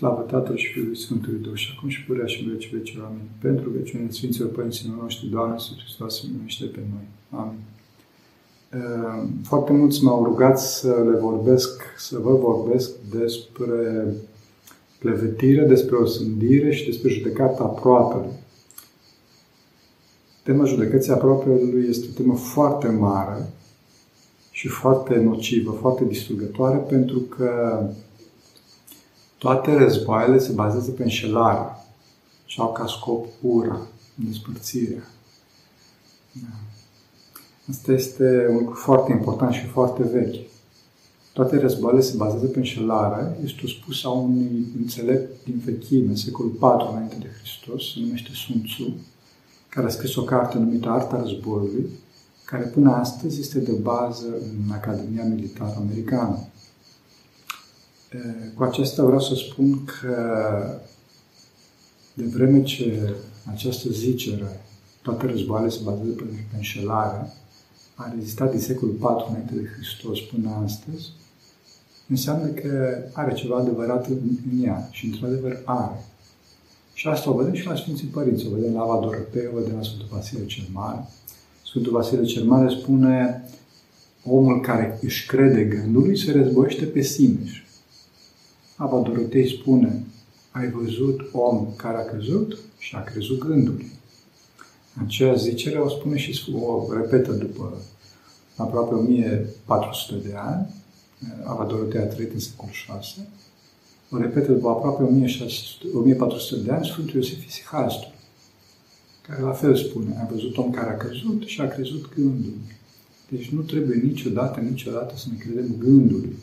Slavă Tatălui și Fiului Sfântului Duh și acum și purea și în veci veci. Amin. Pentru veciunea Sfinților Părinților noștri, Doamne Iisus Hristos, să numește pe noi. Amin. Ehm, foarte mulți m-au rugat să le vorbesc, să vă vorbesc despre clevetire, despre osândire și despre judecata aproapelui. Tema judecății aproapelui este o temă foarte mare și foarte nocivă, foarte distrugătoare, pentru că toate războaiele se bazează pe înșelare și au ca scop ura, despărțirea. Da. Asta este un lucru foarte important și foarte vechi. Toate războaiele se bazează pe înșelare. Este o spus a unui înțelept din vechime, secolul IV înainte de Hristos, se numește Sun Tzu, care a scris o carte numită Arta Războiului, care până astăzi este de bază în Academia Militară Americană. Cu acesta vreau să spun că de vreme ce această zicere, toate războaiele se bazează pe înșelare, a rezistat din secolul IV înainte de Hristos până astăzi, înseamnă că are ceva adevărat în ea și într-adevăr are. Și asta o vedem și la Sfinții Părinți, o vedem la Ava Dorotei, o vedem la Sfântul Vasile cel Mare. Sfântul Vasile cel Mare spune omul care își crede gândului se războiește pe sine. Ava Dorotei spune, ai văzut om care a crezut și a crezut gândului. Aceea zicere o spune și o repetă după aproape 1400 de ani. Ava Dorotea a trăit în secolul 6. O repetă după aproape 1600, 1400 de ani Sfântul Iosif Isihastul, care la fel spune, a văzut om care a crezut și a crezut gândul. Deci nu trebuie niciodată, niciodată să ne credem gândului.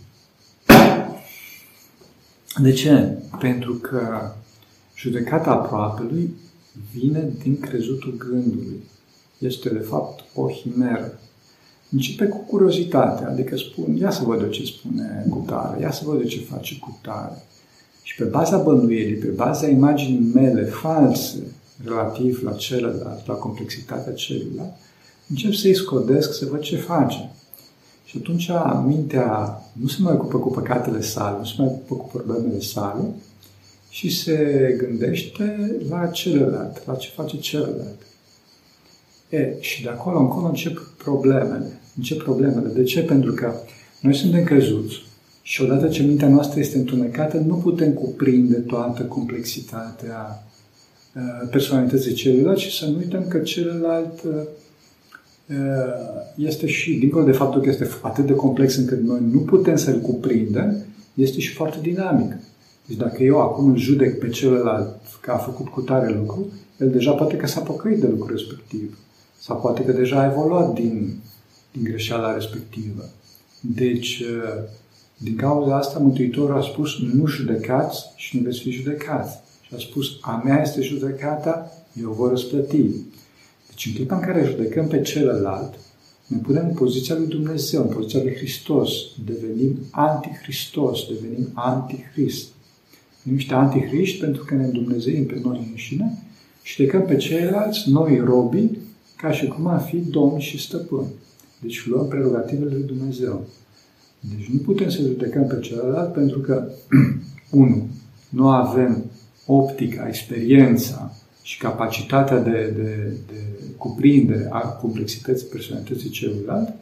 De ce? Pentru că judecata aproapelui vine din crezutul gândului. Este, de fapt, o himeră. Începe cu curiozitate, adică spun, ia să văd ce spune cutare, ia să văd ce face cutare. Și pe baza bănuielii, pe baza imaginii mele false relativ la celălalt, la complexitatea celuilalt, încep să-i scodesc, să văd ce face. Și atunci mintea nu se mai ocupă cu păcatele sale, nu se mai ocupă cu problemele sale, și se gândește la celălalt, la ce face celălalt. E, și de acolo încolo încep problemele. Încep problemele. De ce? Pentru că noi suntem căzuți și odată ce mintea noastră este întunecată, nu putem cuprinde toată complexitatea uh, personalității celuilalt și să nu uităm că celălalt uh, este și, dincolo de faptul că este atât de complex încât noi nu putem să-l cuprindem, este și foarte dinamic. Deci dacă eu acum îl judec pe celălalt că a făcut cu tare lucru, el deja poate că s-a păcăit de lucru respectiv. Sau poate că deja a evoluat din, din greșeala respectivă. Deci, uh, din cauza asta, Mântuitorul a spus, nu judecați și nu veți fi judecați. Și a spus, a mea este judecata, eu vor răsplăti. Deci, în clipa în care judecăm pe celălalt, ne punem în poziția lui Dumnezeu, în poziția lui Hristos. Devenim antichristos, devenim antichrist niște antihriști pentru că ne îndumnezeim pe noi înșine și trecăm pe ceilalți, noi robii, ca și cum ar fi domni și stăpâni. Deci luăm prerogativele lui Dumnezeu. Deci nu putem să judecăm pe celălalt pentru că, unu, nu avem optica, experiența și capacitatea de, de, de cuprindere a complexității personalității celuilalt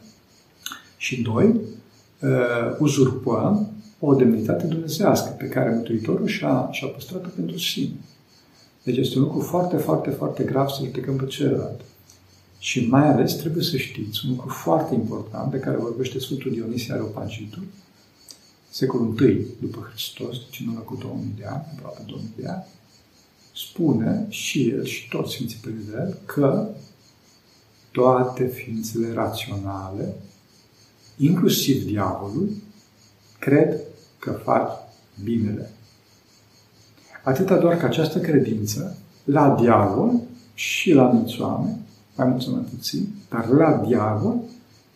și, doi, uh, uzurpăm o demnitate dumnezească pe care Mântuitorul și-a, și-a păstrat-o pentru sine. Deci este un lucru foarte, foarte, foarte grav să judecăm pe celălalt. Și mai ales trebuie să știți un lucru foarte important de care vorbește Sfântul Dionisie Areopagitul, secolul I după Hristos, deci în urmă cu 2000 de ani, aproape 2000 de ani, spune și el și toți Sfinții pe el că toate ființele raționale, inclusiv diavolul, cred că faci binele. Atâta doar că această credință la diavol și la mulți oameni, mai mult sau mai puțin, dar la diavol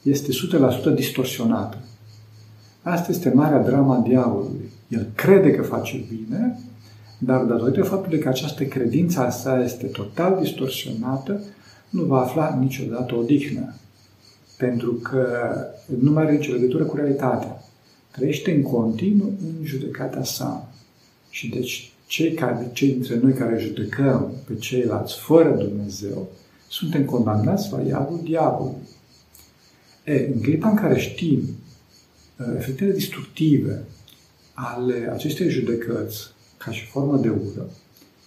este 100% distorsionată. Asta este marea drama diavolului. El crede că face bine, dar datorită faptului că această credință a sa este total distorsionată, nu va afla niciodată odihnă. Pentru că nu mai are nicio legătură cu realitatea trăiește în continuu în judecata sa. Și deci cei, care, cei dintre noi care judecăm pe ceilalți fără Dumnezeu, suntem condamnați la iadul diavolului. E, în clipa în care știm uh, efectele destructive ale acestei judecăți ca și formă de ură,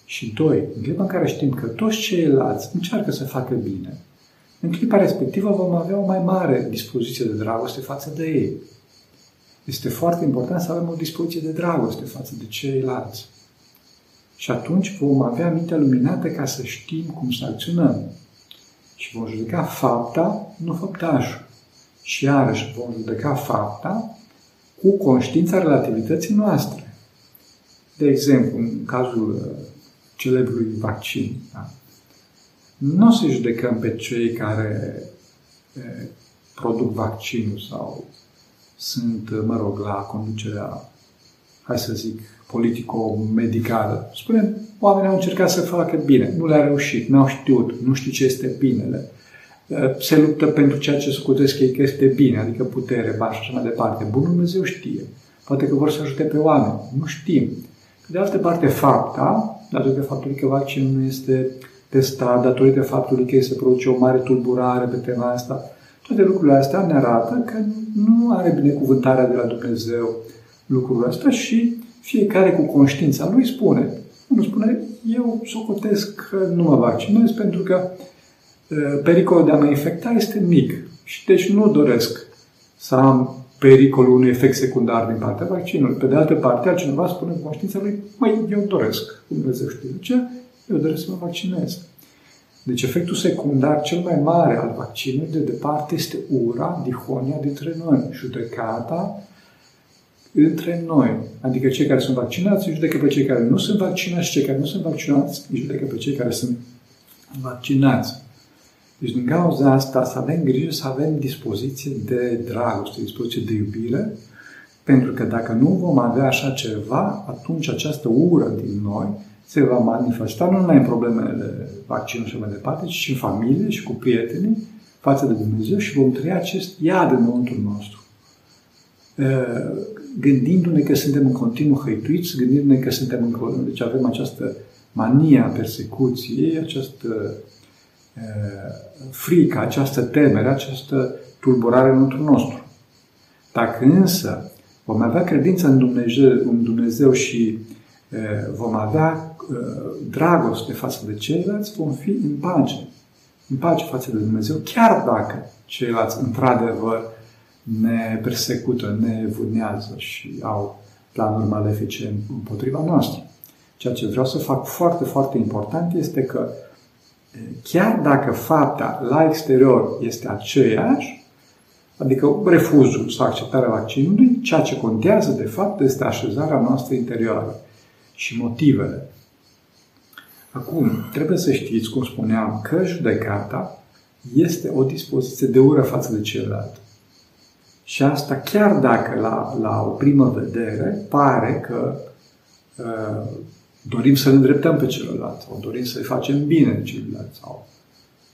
și doi, în clipa în care știm că toți ceilalți încearcă să facă bine, în clipa respectivă vom avea o mai mare dispoziție de dragoste față de ei. Este foarte important să avem o dispoziție de dragoste față de ceilalți. Și atunci vom avea mintea luminată ca să știm cum să acționăm. Și vom judeca fapta, nu făptașul. Și iarăși vom judeca fapta cu conștiința relativității noastre. De exemplu, în cazul uh, celebrului vaccin, da? nu o să judecăm pe cei care e, produc vaccinul sau sunt, mă rog, la conducerea, hai să zic, politico-medicală. Spunem, oamenii au încercat să facă bine, nu le-a reușit, n-au știut, nu știu ce este binele. Se luptă pentru ceea ce scutesc ei că este bine, adică putere, bani și așa mai departe. Bunul Dumnezeu știe. Poate că vor să ajute pe oameni. Nu știm. De altă parte, fapta, datorită faptului că vaccinul nu este testat, datorită faptului că se produce o mare tulburare pe tema asta, toate lucrurile astea ne arată că nu are binecuvântarea de la Dumnezeu lucrul ăsta și fiecare cu conștiința lui spune, nu spune, eu socotesc că nu mă vaccinez pentru că pericolul de a mă infecta este mic și deci nu doresc să am pericolul unui efect secundar din partea vaccinului. Pe de altă parte, altcineva spune cu conștiința lui, măi, eu doresc, Dumnezeu știe de ce, eu doresc să mă vaccinez. Deci efectul secundar cel mai mare al vaccinului, de departe, este ura, dihonia dintre noi, judecata între noi. Adică cei care sunt vaccinați îi judecă pe cei care nu sunt vaccinați și cei care nu sunt vaccinați îi judecă pe cei care sunt vaccinați. Deci din cauza asta să avem grijă să avem dispoziție de dragoste, dispoziție de iubire, pentru că dacă nu vom avea așa ceva, atunci această ură din noi se va manifesta nu numai în problemele vaccinului și mai departe, ci și în familie și cu prietenii față de Dumnezeu și vom trăi acest iad înăuntru nostru. Gândindu-ne că suntem în continuu hăituiți, gândindu-ne că suntem în deci avem această mania persecuției, această frică, această temere, această tulburare înăuntru nostru. Dacă însă vom avea credință în Dumnezeu, în Dumnezeu și vom avea dragoste față de ceilalți, vom fi în pace. În pace față de Dumnezeu, chiar dacă ceilalți, într-adevăr, ne persecută, ne vânează și au planuri malefice împotriva noastră. Ceea ce vreau să fac foarte, foarte important este că chiar dacă fapta la exterior este aceeași, adică refuzul sau acceptarea vaccinului, ceea ce contează de fapt este așezarea noastră interioară și motivele. Acum, trebuie să știți, cum spuneam, că judecata este o dispoziție de ură față de celălalt. Și asta chiar dacă la, la o primă vedere pare că uh, dorim să ne îndreptăm pe celălalt sau dorim să-i facem bine celălalt sau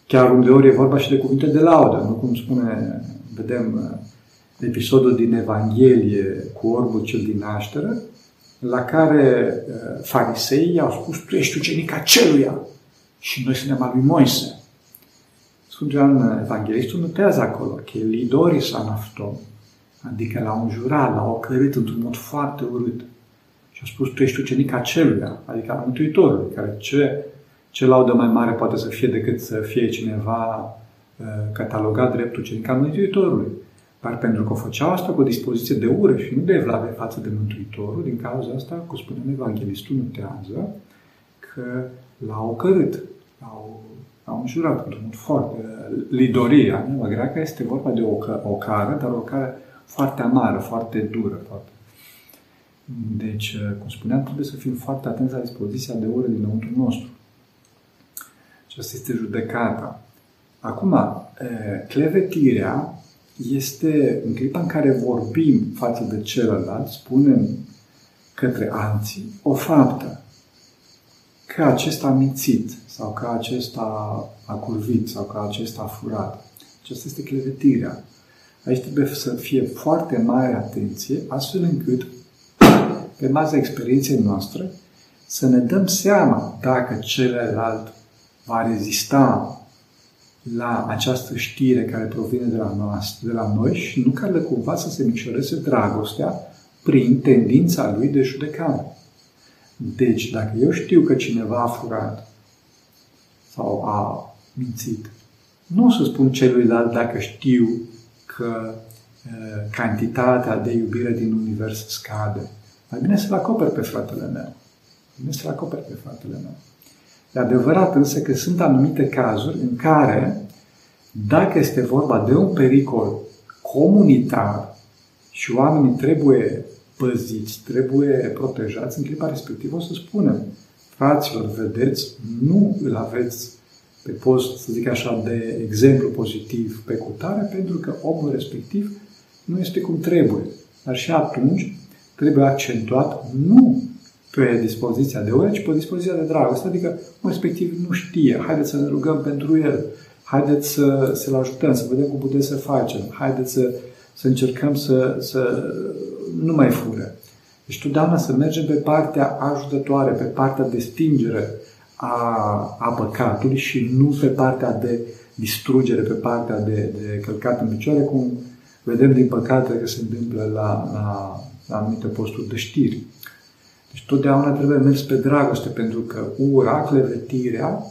chiar undeori e vorba și de cuvinte de laudă, nu cum spune, vedem uh, episodul din Evanghelie cu orbul cel din naștere, la care uh, fariseii au spus, tu ești ucenic aceluia și noi suntem al lui Moise. Sfântul Ioan Evanghelistul notează acolo că lidorii anaftom, adică l-au înjurat, l-au ocărit într-un mod foarte urât. Și a spus, tu ești ucenic aceluia, adică al Mântuitorului, care ce, ce laudă mai mare poate să fie decât să fie cineva uh, catalogat drept ucenic al Mântuitorului. Dar pentru că o făceau asta cu o dispoziție de ură și nu de evlavie față de Mântuitorul, din cauza asta, cum spunem Evanghelistul, notează că l-au ocărât, l-au, l-au înjurat într-un mod foarte... Lidoria, nu? greacă este vorba de o, o cară, dar o cară foarte amară, foarte dură, foarte deci, cum spuneam, trebuie să fim foarte atenți la dispoziția de ură dinăuntru nostru. Și asta este judecata. Acum, clevetirea este în clipa în care vorbim față de celălalt, spunem către alții o faptă. Că acesta a mințit, sau că acesta a curvit, sau că acesta a furat. Aceasta este clevetirea. Aici trebuie să fie foarte mare atenție, astfel încât pe baza experienței noastre, să ne dăm seama dacă celălalt va rezista la această știre care provine de la, noastră, de la noi și nu care cumva să se micșoreze dragostea prin tendința lui de judecare. Deci, dacă eu știu că cineva a furat sau a mințit, nu o să spun celuilalt dacă știu că uh, cantitatea de iubire din univers scade. Mai bine să-l acoper pe fratele meu. Bine să-l acoper pe fratele meu. E adevărat însă că sunt anumite cazuri în care, dacă este vorba de un pericol comunitar și oamenii trebuie păziți, trebuie protejați, în clipa respectivă o să spunem, fraților, vedeți, nu îl aveți pe post, să zic așa, de exemplu pozitiv pe cutare, pentru că omul respectiv nu este cum trebuie. Dar și atunci trebuie accentuat nu pe dispoziția de ură, ci pe dispoziția de dragoste. Adică, omul respectiv nu știe. Haideți să ne rugăm pentru el. Haideți să, să-l ajutăm, să vedem cum putem să facem. Haideți să, să încercăm să, să nu mai fure. Deci, totdeauna să mergem pe partea ajutătoare, pe partea de stingere a, a păcatului și nu pe partea de distrugere, pe partea de, de călcat în picioare, cum vedem din păcate că se întâmplă la, la, la anumite posturi de știri. Deci totdeauna trebuie mers pe dragoste, pentru că ura, clevetirea,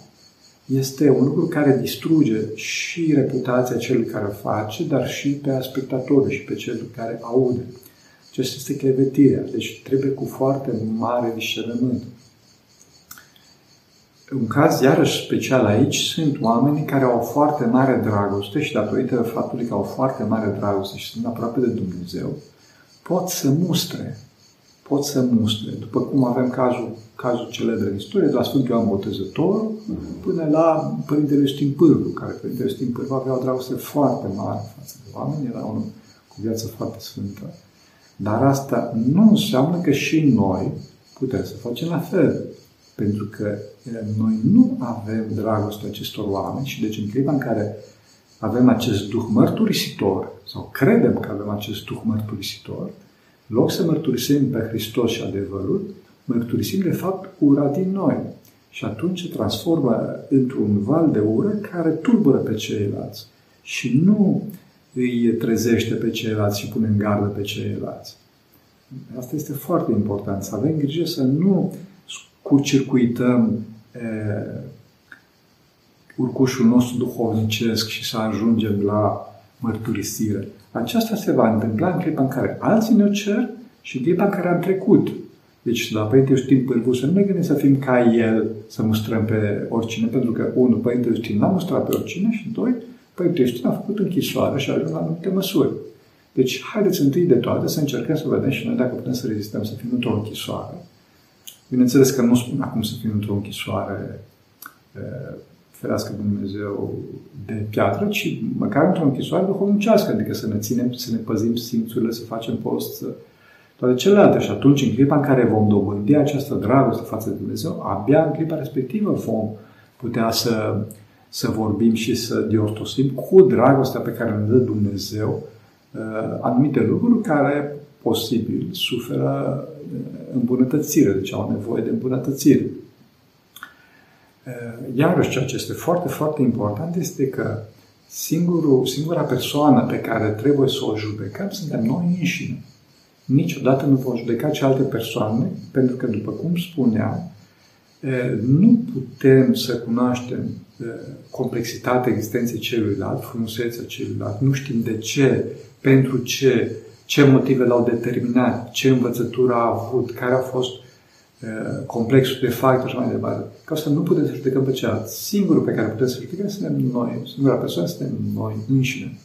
este un lucru care distruge și reputația celui care o face, dar și pe spectator și pe cel care aude. Acesta este clevetirea. Deci trebuie cu foarte mare discernământ. Un caz iarăși special aici sunt oamenii care au foarte mare dragoste și datorită faptului că au foarte mare dragoste și sunt aproape de Dumnezeu, pot să mustre pot să mustre. După cum avem cazul, cazul celebre în istorie, de la Sfântul Ioan Botezătorul până la Părintele Iustin Pârlu, care Părintele Iustin Pârlu avea o dragoste foarte mare față de oameni, era unul cu viață foarte sfântă. Dar asta nu înseamnă că și noi putem să facem la fel. Pentru că noi nu avem dragoste acestor oameni și deci în clipa în care avem acest duh mărturisitor sau credem că avem acest duh mărturisitor, în loc să mărturisim pe Hristos și adevărul, mărturisim de fapt ura din noi. Și atunci se transformă într-un val de ură care tulbură pe ceilalți și nu îi trezește pe ceilalți și pune în gardă pe ceilalți. Asta este foarte important, să avem grijă să nu curcircuităm e, urcușul nostru duhovnicesc și să ajungem la mărturisire. Aceasta se va întâmpla în clipa în care alții ne cer și în clipa în care am trecut. Deci, la Părinte Iustin Pârvu, să nu ne gândim să fim ca el, să mustrăm pe oricine, pentru că, unul, Părinte Iustin n-a mustrat pe oricine și, doi, Părinte Iustin a făcut închisoare și a ajuns la anumite măsuri. Deci, haideți întâi de toate să încercăm să vedem și noi dacă putem să rezistăm, să fim într-o închisoare. Bineînțeles că nu spun acum să fim într-o închisoare ferească Dumnezeu de piatră, ci măcar într-o închisoare duhovnicească, adică să ne ținem, să ne păzim simțurile, să facem post, toate celelalte. Și atunci, în clipa în care vom dobândi această dragoste față de Dumnezeu, abia în clipa respectivă vom putea să, să vorbim și să diostosim cu dragostea pe care ne dă Dumnezeu uh, anumite lucruri care posibil suferă uh, îmbunătățire, deci au nevoie de îmbunătățire. Eh, iarăși, ceea ce este foarte, foarte important este că singurul, singura persoană pe care trebuie să o judecăm suntem noi înșine. Niciodată nu vom judeca alte persoane, pentru că, după cum spuneam, eh, nu putem să cunoaștem eh, complexitatea existenței celuilalt, frumusețea celuilalt, nu știm de ce, pentru ce, ce motive l-au determinat, ce învățătură a avut, care a fost Uh, complexul de factori și mai departe. Ca să nu putem să judecăm pe cealaltă. Singurul pe care putem să judecăm suntem noi. Singura persoană suntem noi înșine.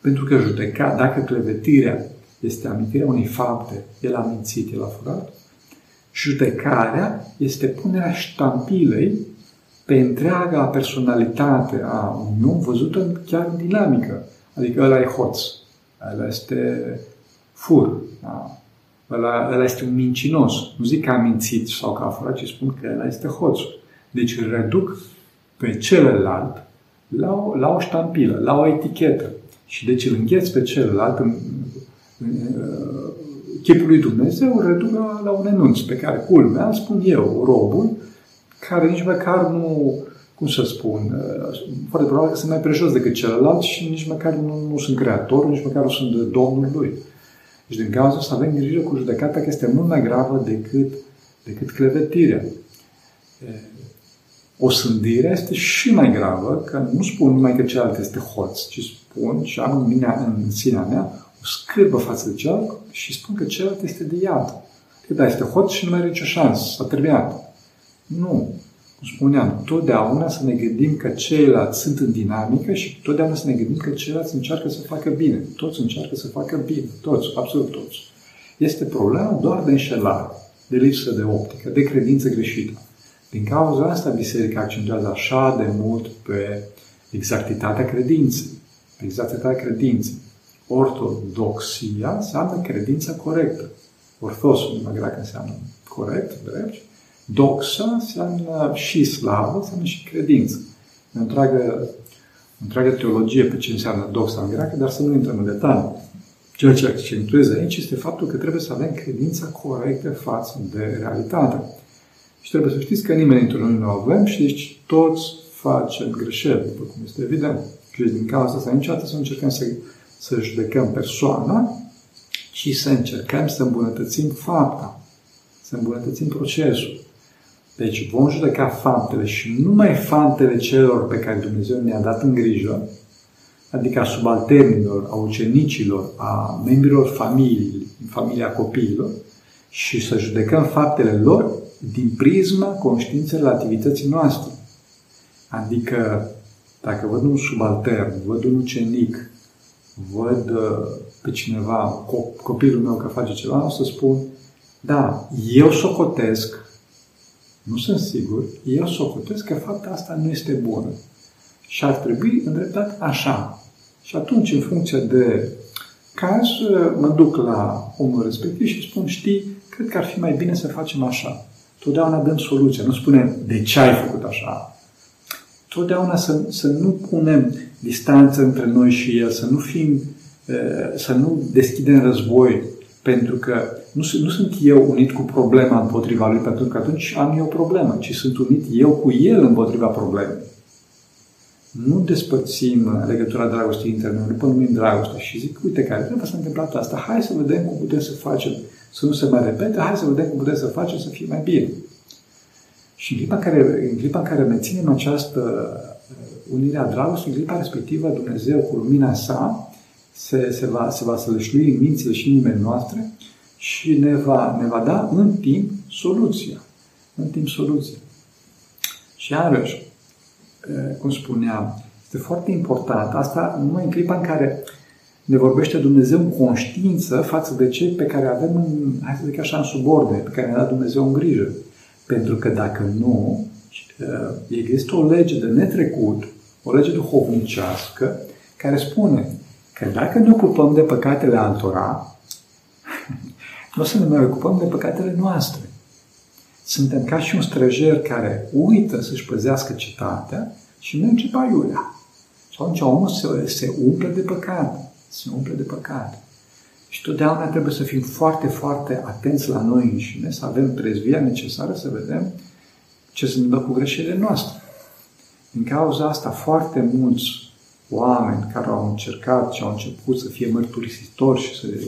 Pentru că judeca, dacă clevetirea este amintirea unei fapte, el a mințit, el a furat, judecarea este punerea ștampilei pe întreaga personalitate a unui om văzută chiar în dinamică. Adică ăla e hoț, ăla este fur, da? Ăla, ăla este un mincinos. Nu zic că a mințit sau că a furat, ci spun că ăla este hoțul. Deci îl reduc pe celălalt la o, la o ștampilă, la o etichetă. Și deci îl îngheț pe celălalt în, în, chipul lui Dumnezeu reduc la, la un enunț pe care, culmea, spun eu, robul, care nici măcar nu, cum să spun, uh, foarte probabil că sunt mai prejos decât celălalt și nici măcar nu, nu sunt creator, nici măcar nu sunt domnul lui. Deci din cauza să avem grijă cu judecata, că este mult mai gravă decât, decât clevetirea. O sândire este și mai gravă, că nu spun numai că celălalt este hoț, ci spun și am în, mine, în sinea mea o scârbă față de celălalt și spun că celălalt este de iad. Că da, este hoț și nu mai are nicio șansă, s-a terminat. Nu. Cum spuneam, totdeauna să ne gândim că ceilalți sunt în dinamică și totdeauna să ne gândim că ceilalți încearcă să facă bine. Toți încearcă să facă bine. Toți, absolut toți. Este problema doar de înșelare, de lipsă de optică, de credință greșită. Din cauza asta, Biserica accentuează așa de mult pe exactitatea credinței. Pe exactitatea credinței. Ortodoxia înseamnă credința corectă. Ortosul, în greacă, înseamnă corect, drept. Doxa înseamnă și slavă, înseamnă și credință. O întreagă, întreagă teologie pe ce înseamnă doxa în greacă, dar să nu intrăm în detalii. Ceea ce accentuez aici este faptul că trebuie să avem credința corectă față de realitate. Și trebuie să știți că nimeni dintre noi nu avem și deci toți facem greșeli, după cum este evident. Și din cauza asta niciodată să încercăm să, să judecăm persoana, ci să încercăm să îmbunătățim fapta, să îmbunătățim procesul. Deci vom judeca faptele și numai faptele celor pe care Dumnezeu ne-a dat în grijă, adică a subalternilor, a ucenicilor, a membrilor familiei, familia copiilor, și să judecăm faptele lor din prisma conștiinței relativității noastre. Adică, dacă văd un subaltern, văd un ucenic, văd uh, pe cineva, copilul meu că face ceva, o să spun, da, eu socotesc, nu sunt sigur, eu socotesc că fapta asta nu este bună. Și ar trebui îndreptat așa. Și atunci, în funcție de caz, mă duc la omul respectiv și spun, știi, cred că ar fi mai bine să facem așa. Totdeauna dăm soluția. Nu spunem de ce ai făcut așa. Totdeauna să, să nu punem distanță între noi și el, să nu fim, să nu deschidem război, pentru că nu, nu sunt eu unit cu problema împotriva lui, pentru că atunci am eu o problemă, ci sunt unit eu cu el împotriva problemei. Nu despărțim legătura dragostei interne, nu numim dragoste și zic, uite, care trebuie să întâmplat asta, hai să vedem cum putem să facem să nu se mai repete, hai să vedem cum putem să facem să fie mai bine. Și în clipa în care, în clipa în care menținem această uh, unire a dragostei, în clipa respectivă Dumnezeu cu lumina sa se, se, va, se va sălășlui în mințile și inimile noastre și ne va, ne va da în timp soluția. În timp soluția. Și iarăși, uh, cum spuneam, este foarte important. Asta numai în clipa în care ne vorbește Dumnezeu în conștiință față de cei pe care avem, în, hai să zic așa, în subordine, pe care ne-a dat Dumnezeu în grijă. Pentru că dacă nu, uh, există o lege de netrecut, o lege duhovnicească, care spune că dacă ne ocupăm de păcatele altora, nu o să ne mai ocupăm de păcatele noastre. Suntem ca și un străjer care uită să-și păzească cetatea și merge pe aiurea. Și atunci omul se, se umple de păcat se umple de păcat. Și totdeauna trebuie să fim foarte, foarte atenți la noi înșine, să avem trezvia necesară să vedem ce se întâmplă cu greșelile noastre. Din cauza asta, foarte mulți oameni care au încercat și au început să fie mărturisitori și să le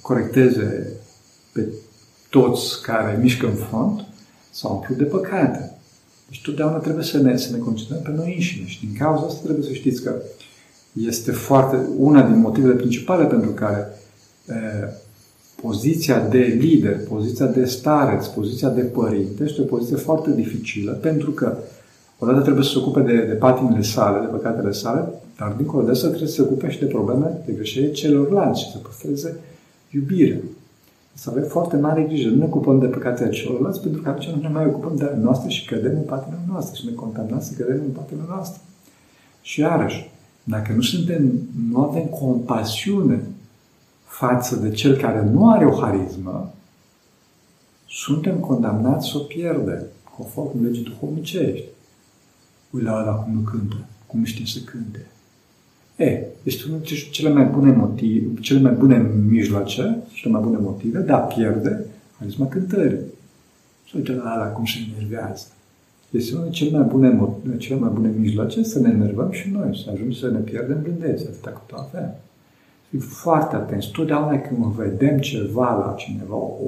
corecteze pe toți care mișcă în front, s-au umplut de păcate. Deci totdeauna trebuie să ne, să ne concentrăm pe noi înșine. Și din cauza asta trebuie să știți că este foarte una din motivele principale pentru care e, poziția de lider, poziția de stareț, poziția de părinte este o poziție foarte dificilă pentru că odată trebuie să se ocupe de, de patimile sale, de păcatele sale, dar dincolo de asta trebuie să se ocupe și de probleme, de greșeli celorlalți și să păstreze iubirea. Să avem foarte mare grijă. Nu ne ocupăm de păcatele celorlalți pentru că atunci nu ne mai ocupăm de noastre și cădem în patimile noastre și ne contamnăm să cădem în patimile noastre. Și iarăși, dacă nu suntem, nu avem compasiune față de cel care nu are o harismă, suntem condamnați să o pierdem, conform legii duhovnicești. Ui la ăla cum nu cântă, cum știe să cânte. E, este unul dintre cele mai bune motive, cele mai bune mijloace, cele mai bune motive de a pierde harisma cântării. Și uite la ala cum se enervează. Este unul dintre cele mai bune, cele mai bune mijloace să ne enervăm și noi, să ajungem să ne pierdem blândețe, atâta cât o avem. Fii foarte atenți. Totdeauna când vedem ceva la cineva, o,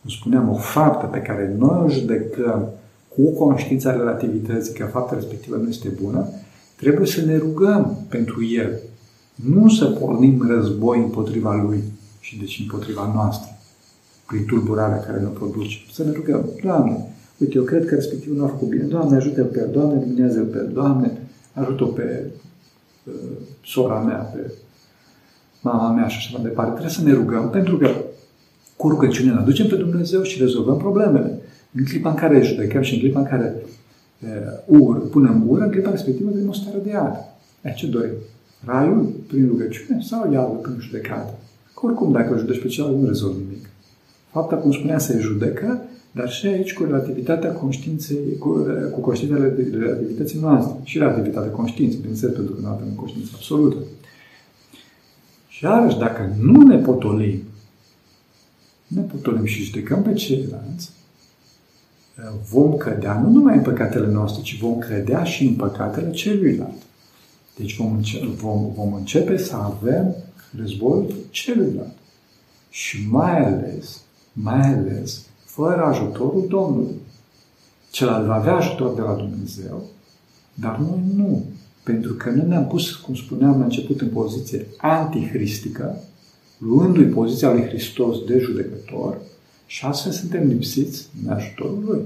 cum spuneam, o faptă pe care noi o judecăm cu conștiința relativității că fapta respectivă nu este bună, trebuie să ne rugăm pentru el. Nu să pornim război împotriva lui și deci împotriva noastră, prin tulburarea care ne produce. Să ne rugăm, Doamne, uite, eu cred că respectivul nu a făcut bine. Doamne, ajută-l pe el, Doamne, luminează-l pe el, Doamne, ajută-o pe uh, sora mea, pe mama mea și așa mai departe. Trebuie să ne rugăm pentru că cu rugăciune ne aducem pe Dumnezeu și rezolvăm problemele. În clipa în care judecăm și în clipa în care uh, ur, punem ură, în clipa respectivă avem o stare de iad. E, ce dorim? Raiul prin rugăciune sau iadul prin judecată? Că oricum, dacă o judești pe celălalt, nu rezolvi nimic. Fapta, cum spuneam, se judecă, dar și aici cu relativitatea conștiinței, cu, cu conștiința relativității noastre. Și relativitatea conștiinței, bineînțeles, pentru că nu avem conștiință absolută. Și iarăși, dacă nu ne potolim, ne potolim și judecăm pe ceilalți, vom cădea nu numai în păcatele noastre, ci vom credea și în păcatele celuilalt. Deci vom, începe, vom, vom începe să avem războiul celuilalt. Și mai ales, mai ales, fără ajutorul Domnului. Celălalt va avea ajutor de la Dumnezeu, dar noi nu. Pentru că nu ne-am pus, cum spuneam la început, în poziție antihristică, luându-i poziția lui Hristos de judecător și astfel suntem lipsiți de ajutorul lui.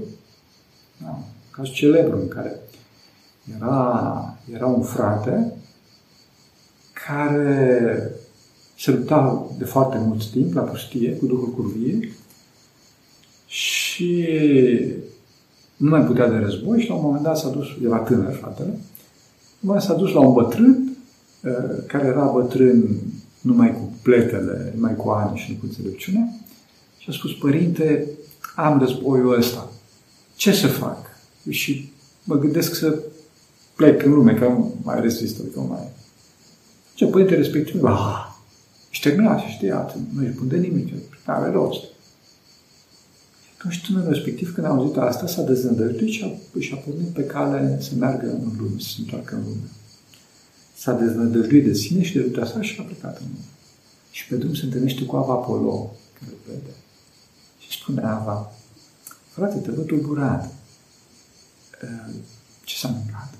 Da. Caz celebru în care era, era un frate care se lupta de foarte mult timp la pustie cu Duhul Curvie și nu mai putea de război și la un moment dat s-a dus, era tânăr fratele, mai s-a dus la un bătrân, uh, care era bătrân numai cu pletele, numai cu ani și nu cu înțelepciune, și a spus, părinte, am războiul ăsta. Ce să fac? Și mă gândesc să plec în lume, că nu mai rezistă, că nu mai... Ce părinte respectiv, ah, și terminat și știa, nu îi spun de nimic, nu are rost. Atunci tânărul respectiv, când a auzit asta, s-a dezîndăjduit și a, și a pornit pe cale să meargă în lume, să se întoarcă în lume. S-a dezîndăjduit de sine și de lupta sa și a plecat în lume. Și pe drum se întâlnește cu Ava Apollo, care îl vede. Și spune Ava, frate, te văd tulburat. Ce s-a întâmplat?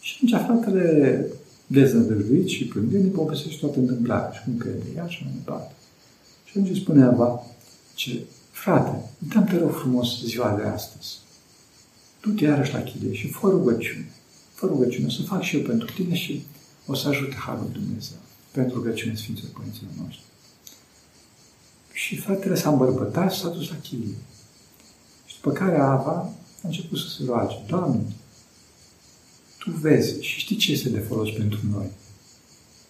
Și atunci fratele dezădăjuit și plângând îi povestește toată întâmplarea și cum crede ea și mai departe. Și atunci spune Ava, ce Frate, dăm te rog frumos ziua de astăzi. Du-te iarăși la chile și fă rugăciune. Fă rugăciune, să fac și eu pentru tine și o să ajute Harul Dumnezeu. Pentru rugăciune Sfinților Părinților noștri. Și fratele s-a îmbărbătat și s-a dus la chilie. Și după care Ava a început să se roage. Doamne, Tu vezi și știi ce este de folos pentru noi.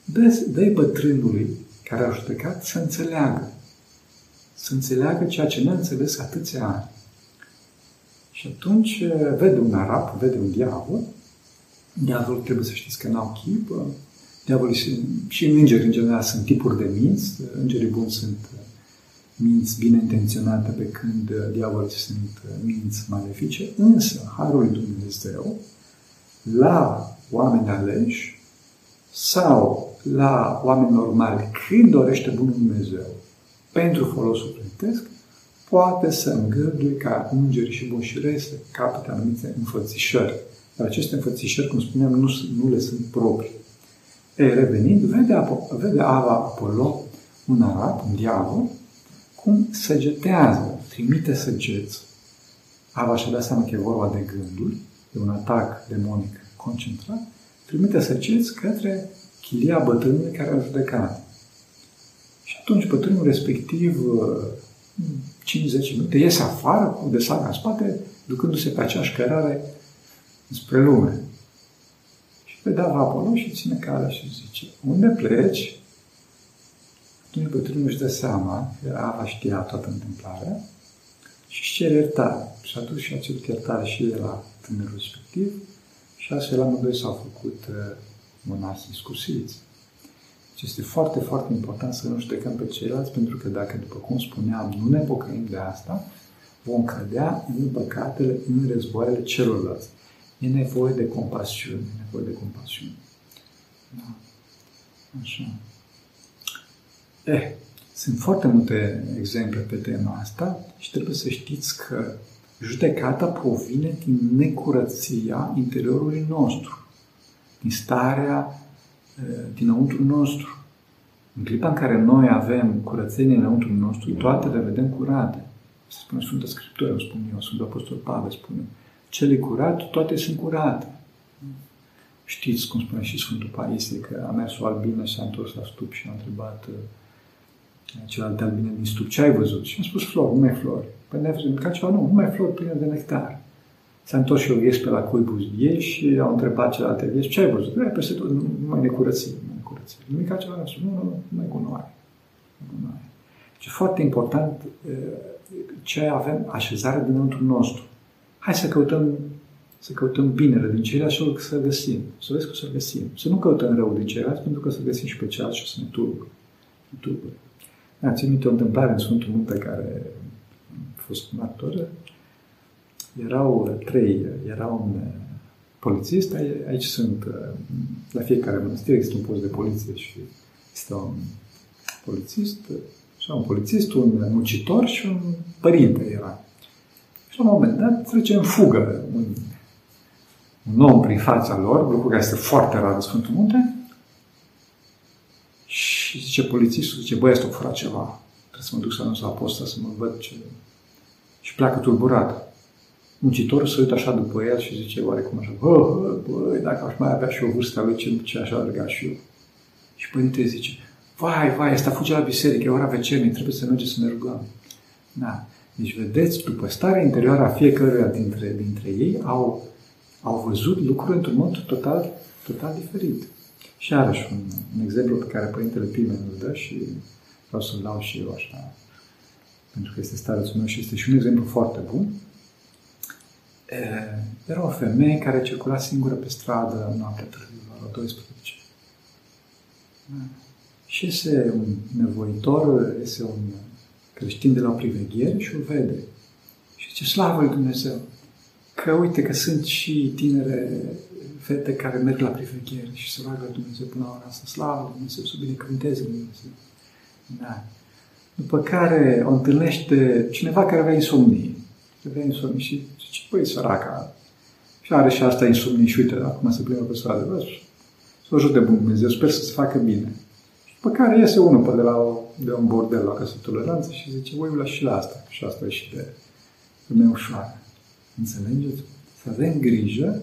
Dă-ți bătrânului care a judecat să înțeleagă să înțeleagă ceea ce n-a înțeles atâția ani. Și atunci eh, vede un arab, vede un diavol. Diavolul trebuie să știți că n-au chip. Diavolii și îngeri, în general, sunt tipuri de minți. Îngerii buni sunt eh, minți bine intenționate, pe când eh, diavolii sunt minți malefice. Însă, Harul lui Dumnezeu, la oameni aleși sau la oameni normali, când dorește Bunul Dumnezeu, pentru folosul plătesc, poate să îngăduie ca îngeri și bunșirei să capete anumite înfățișări. Dar aceste înfățișări, cum spuneam, nu, nu le sunt proprii. E, revenind, vede, vede Ava Apollo, un arab, un diavol, cum săgetează, trimite săgeți. Ava și-a dat seama că e vorba de gânduri, de un atac demonic concentrat, trimite săgeți către chilia bătrânului care a judecat. Și atunci bătrânul respectiv, 5-10 minute, iese afară cu de saga în spate, ducându-se pe aceeași șcărare spre lume. Și pe Dava Apollo și ține calea și zice, unde pleci? Atunci bătrânul își dă seama că Ava știa toată întâmplarea și își cere iertare. Și atunci și a cerut iertare și de la tânărul respectiv și astfel amândoi s-au făcut uh, monasi scusiți. Deci este foarte, foarte important să nu judecăm pe ceilalți, pentru că dacă, după cum spuneam, nu ne pocăim de asta, vom cădea în păcatele, în războaiele celorlalți. E nevoie de compasiune, e nevoie de compasiune. Da. Așa. Eh, sunt foarte multe exemple pe tema asta și trebuie să știți că judecata provine din necurăția interiorului nostru, din starea dinăuntru nostru. În clipa în care noi avem curățenie înăuntru nostru, toate le vedem curate. Se spune Sfânta Scriptură, spun eu, Sfântul Apostol Pavel spune, cele curat, toate sunt curate. Știți cum spune și Sfântul Paisie, că a mers o albină și s-a întors la stup și a întrebat celelalte albine din stup, ce ai văzut? Și a spus flori, numai flori. Păi ne-ai văzut ca ceva? Nu, numai flori pline de nectar. S-a întors și eu ies pe la cuibul ei și au întrebat celelalte vieți, ce ai văzut? E, peste tot, nu mai necurăție, nu necurăție. Nimic altceva, nu, nu, nu, nu mai gunoaie. gunoaie. Deci foarte important ce avem așezare dinăuntru nostru. Hai să căutăm să căutăm binele din ceilalți și să găsim. Să vezi că să găsim. Să nu căutăm rău din ceilalți, pentru că să găsim și pe ceilalți și o să ne tulbă. Da, țin minte o întâmplare în Sfântul Munte care a fost martor. Erau trei, era un polițist, aici sunt, la fiecare mănăstire există un post de poliție și este un polițist, și un polițist, un muncitor și un părinte era. Și la un moment dat trece în fugă un, un om prin fața lor, lucru care este foarte rar în Sfântul Munte, și zice polițistul, zice, băi, asta a furat ceva. Trebuie să mă duc să anunț la posta să mă văd ce... Și pleacă tulburat. Muncitorul se uită așa după el și zice, oarecum așa, bă, bă, bă, dacă aș mai avea și o vârstă lui, ce, ce aș alerga și eu. Și părintele zice, vai, vai, asta fuge la biserică, e ora vecernie, trebuie să mergem să ne rugăm. Da. Deci, vedeți, după starea interioară a fiecăruia dintre, dintre ei, au, au văzut lucruri într-un mod total, total diferit. Și iarăși un, un exemplu pe care Părintele Pimen îl dă și vreau să-l dau și eu așa, pentru că este starețul meu și este și un exemplu foarte bun. Era o femeie care circula singură pe stradă noaptea târziu, la 12. Și este un nevoitor, este un creștin de la o priveghere și o vede. Și zice, slavă lui Dumnezeu! Că uite că sunt și tinere fete care merg la priveghere și se roagă Dumnezeu până la ora asta. Slavă Dumnezeu, să binecuvânteze Dumnezeu. Da. După care o întâlnește cineva care avea insomnie. Avea insomnie și zice, păi, săraca, și are și asta insomnie și uite, acum se plimbă pe stradă. Să o ajute Bun Dumnezeu, sper să se facă bine. Și după care iese unul pe de la o, de un bordel la casă toleranță și zice, voi la și la asta, și asta e și de femeie ușoară. Înțelegeți? Să avem grijă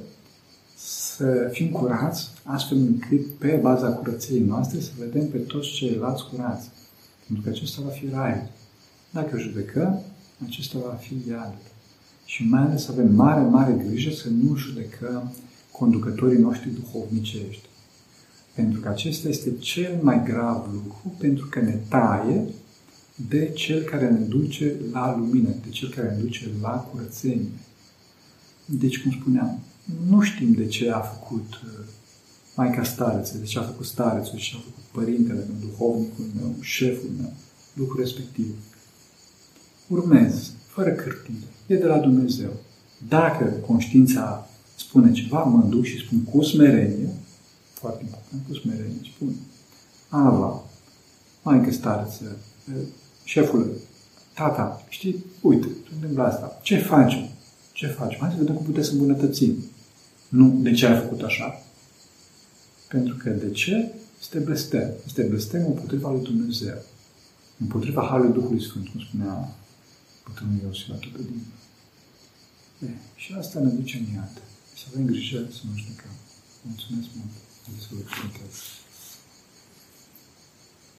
să fim curați, astfel încât pe baza curăției noastre să vedem pe toți ceilalți curați. Pentru că acesta va fi rai. Dacă judecăm, acesta va fi iad. Și mai ales să avem mare, mare grijă să nu judecăm conducătorii noștri duhovnicești. Pentru că acesta este cel mai grav lucru, pentru că ne taie de cel care ne duce la lumină, de cel care ne duce la curățenie. Deci, cum spuneam, nu știm de ce a făcut uh, Maica Stareță, de ce a făcut Starețul, de ce a făcut părintele meu, duhovnicul meu, șeful meu, lucrul respectiv. Urmez, fără cârtire, e de la Dumnezeu. Dacă conștiința spune ceva, mă duc și spun cu smerenie, foarte important, cu smerenie, spun, Ava, Maica Stareță, uh, șeful, tata, știi, uite, se întâmplă asta, ce facem? Ce facem? Hai să vedem cum putem să îmbunătățim. Nu de ce ai făcut așa. Pentru că de ce? Este blestem. Este blestem împotriva lui Dumnezeu. Împotriva Harului Duhului Sfânt, cum spunea bătrânul Iosif la din. Și asta ne duce în iad. Să avem grijă să nu judecăm. Mulțumesc mult. Mulțumesc.